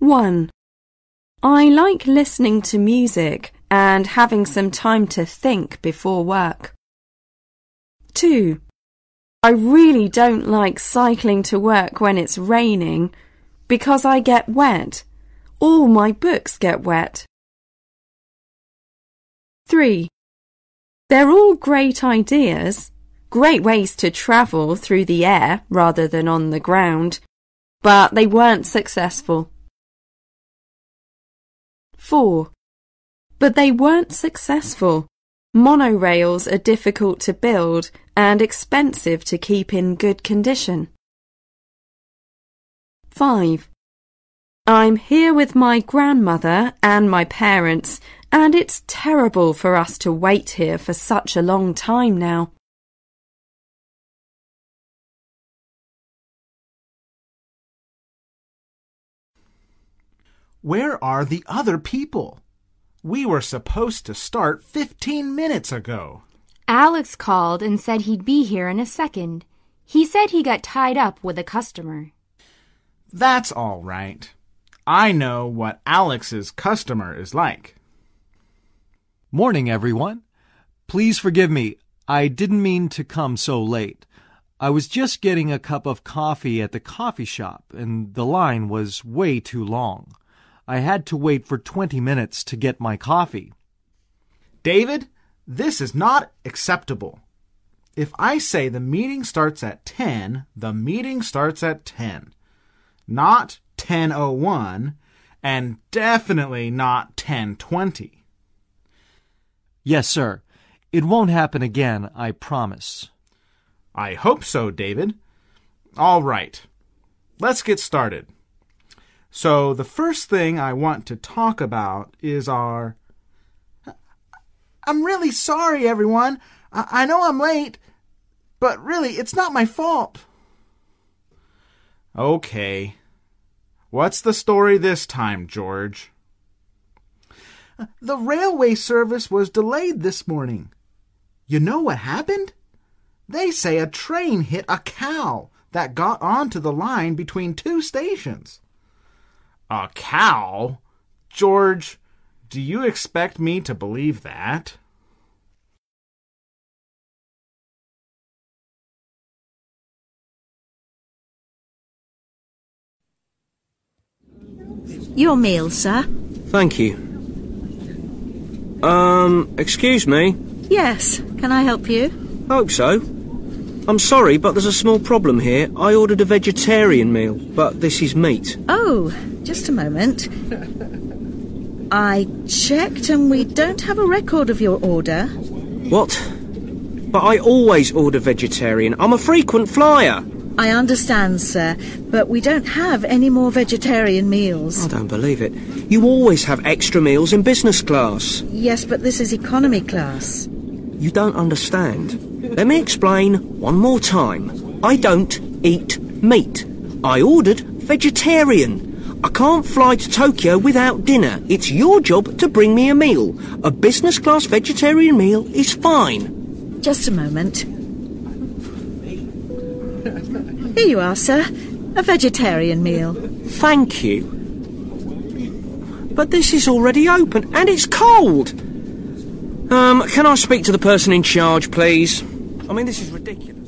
1. I like listening to music and having some time to think before work. 2. I really don't like cycling to work when it's raining because I get wet. All my books get wet. 3. They're all great ideas, great ways to travel through the air rather than on the ground, but they weren't successful. 4. But they weren't successful. Monorails are difficult to build and expensive to keep in good condition. 5. I'm here with my grandmother and my parents, and it's terrible for us to wait here for such a long time now. Where are the other people? We were supposed to start 15 minutes ago. Alex called and said he'd be here in a second. He said he got tied up with a customer. That's all right. I know what Alex's customer is like. Morning, everyone. Please forgive me. I didn't mean to come so late. I was just getting a cup of coffee at the coffee shop, and the line was way too long. I had to wait for 20 minutes to get my coffee. David, this is not acceptable. If I say the meeting starts at 10, the meeting starts at 10. Not 10:01 and definitely not 10:20. Yes, sir. It won't happen again, I promise. I hope so, David. All right. Let's get started. So, the first thing I want to talk about is our. I'm really sorry, everyone. I, I know I'm late, but really, it's not my fault. Okay. What's the story this time, George? The railway service was delayed this morning. You know what happened? They say a train hit a cow that got onto the line between two stations. A cow? George, do you expect me to believe that? Your meal, sir. Thank you. Um, excuse me? Yes. Can I help you? Hope so. I'm sorry, but there's a small problem here. I ordered a vegetarian meal, but this is meat. Oh, just a moment. I checked and we don't have a record of your order. What? But I always order vegetarian. I'm a frequent flyer. I understand, sir, but we don't have any more vegetarian meals. I don't believe it. You always have extra meals in business class. Yes, but this is economy class. You don't understand. Let me explain one more time. I don't eat meat. I ordered vegetarian. I can't fly to Tokyo without dinner. It's your job to bring me a meal. A business class vegetarian meal is fine. Just a moment. Here you are, sir. A vegetarian meal. Thank you. But this is already open and it's cold. Um, can I speak to the person in charge, please? I mean, this is ridiculous.